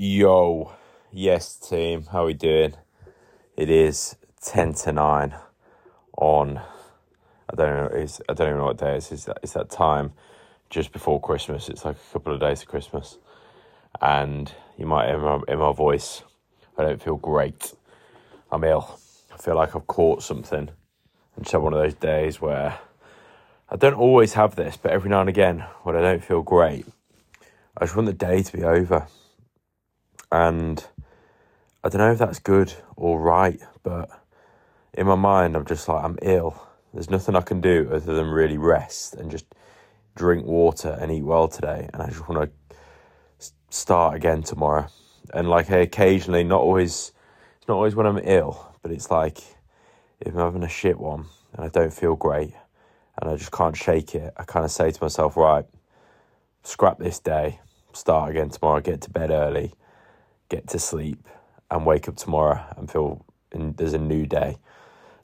Yo, yes, team, how we doing? It is ten to nine on. I don't know. It's, I don't even know what day it is. It's that, it's that time just before Christmas. It's like a couple of days of Christmas, and you might hear my, in my voice. I don't feel great. I'm ill. I feel like I've caught something. And just one of those days where I don't always have this, but every now and again when I don't feel great, I just want the day to be over and I don't know if that's good or right, but in my mind, I'm just like, I'm ill. There's nothing I can do other than really rest and just drink water and eat well today. And I just want to start again tomorrow. And like, I occasionally, not always, it's not always when I'm ill, but it's like if I'm having a shit one and I don't feel great and I just can't shake it, I kind of say to myself, right, scrap this day, start again tomorrow, get to bed early get to sleep and wake up tomorrow and feel there's a new day.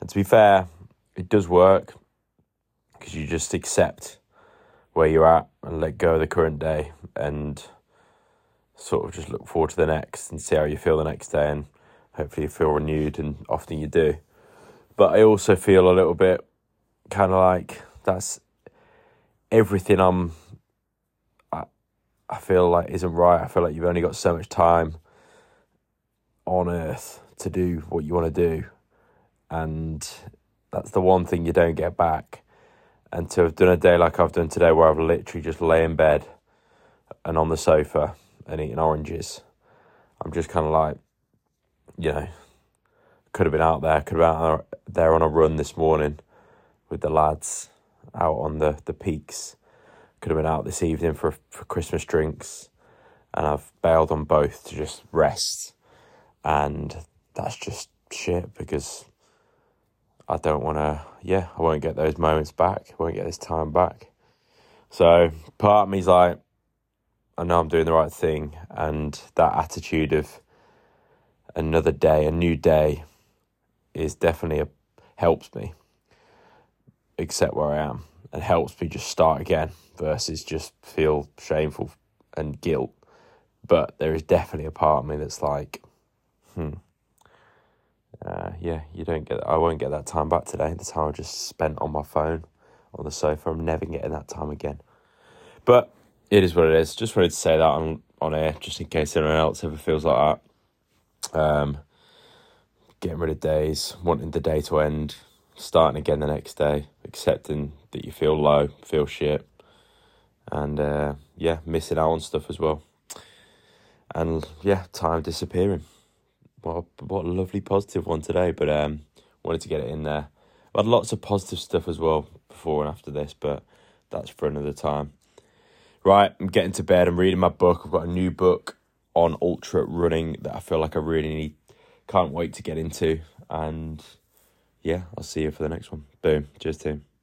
And to be fair, it does work because you just accept where you're at and let go of the current day and sort of just look forward to the next and see how you feel the next day and hopefully you feel renewed and often you do. But I also feel a little bit kind of like that's everything I'm I, I feel like isn't right. I feel like you've only got so much time on earth to do what you want to do. And that's the one thing you don't get back. And to have done a day like I've done today, where I've literally just lay in bed and on the sofa and eating oranges, I'm just kind of like, you know, could have been out there, could have been out there on a run this morning with the lads out on the, the peaks. Could have been out this evening for for Christmas drinks, and I've bailed on both to just rest and that's just shit because I don't want to. Yeah, I won't get those moments back. I won't get this time back. So part of me's like, I know I'm doing the right thing, and that attitude of another day, a new day, is definitely a helps me accept where I am and helps me just start again versus just feel shameful and guilt. But there is definitely a part of me that's like, hmm. Uh, yeah, you don't get. I won't get that time back today. The time I just spent on my phone, on the sofa. I'm never getting that time again. But it is what it is. Just wanted to say that on on air, just in case anyone else ever feels like that. Um, getting rid of days, wanting the day to end, starting again the next day, accepting that you feel low, feel shit, and uh, yeah, missing out on stuff as well. And yeah, time disappearing what a, what a lovely positive one today. But um, wanted to get it in there. I had lots of positive stuff as well before and after this, but that's for another time. Right, I'm getting to bed. I'm reading my book. I've got a new book on ultra running that I feel like I really need. Can't wait to get into. And yeah, I'll see you for the next one. Boom. Cheers, team.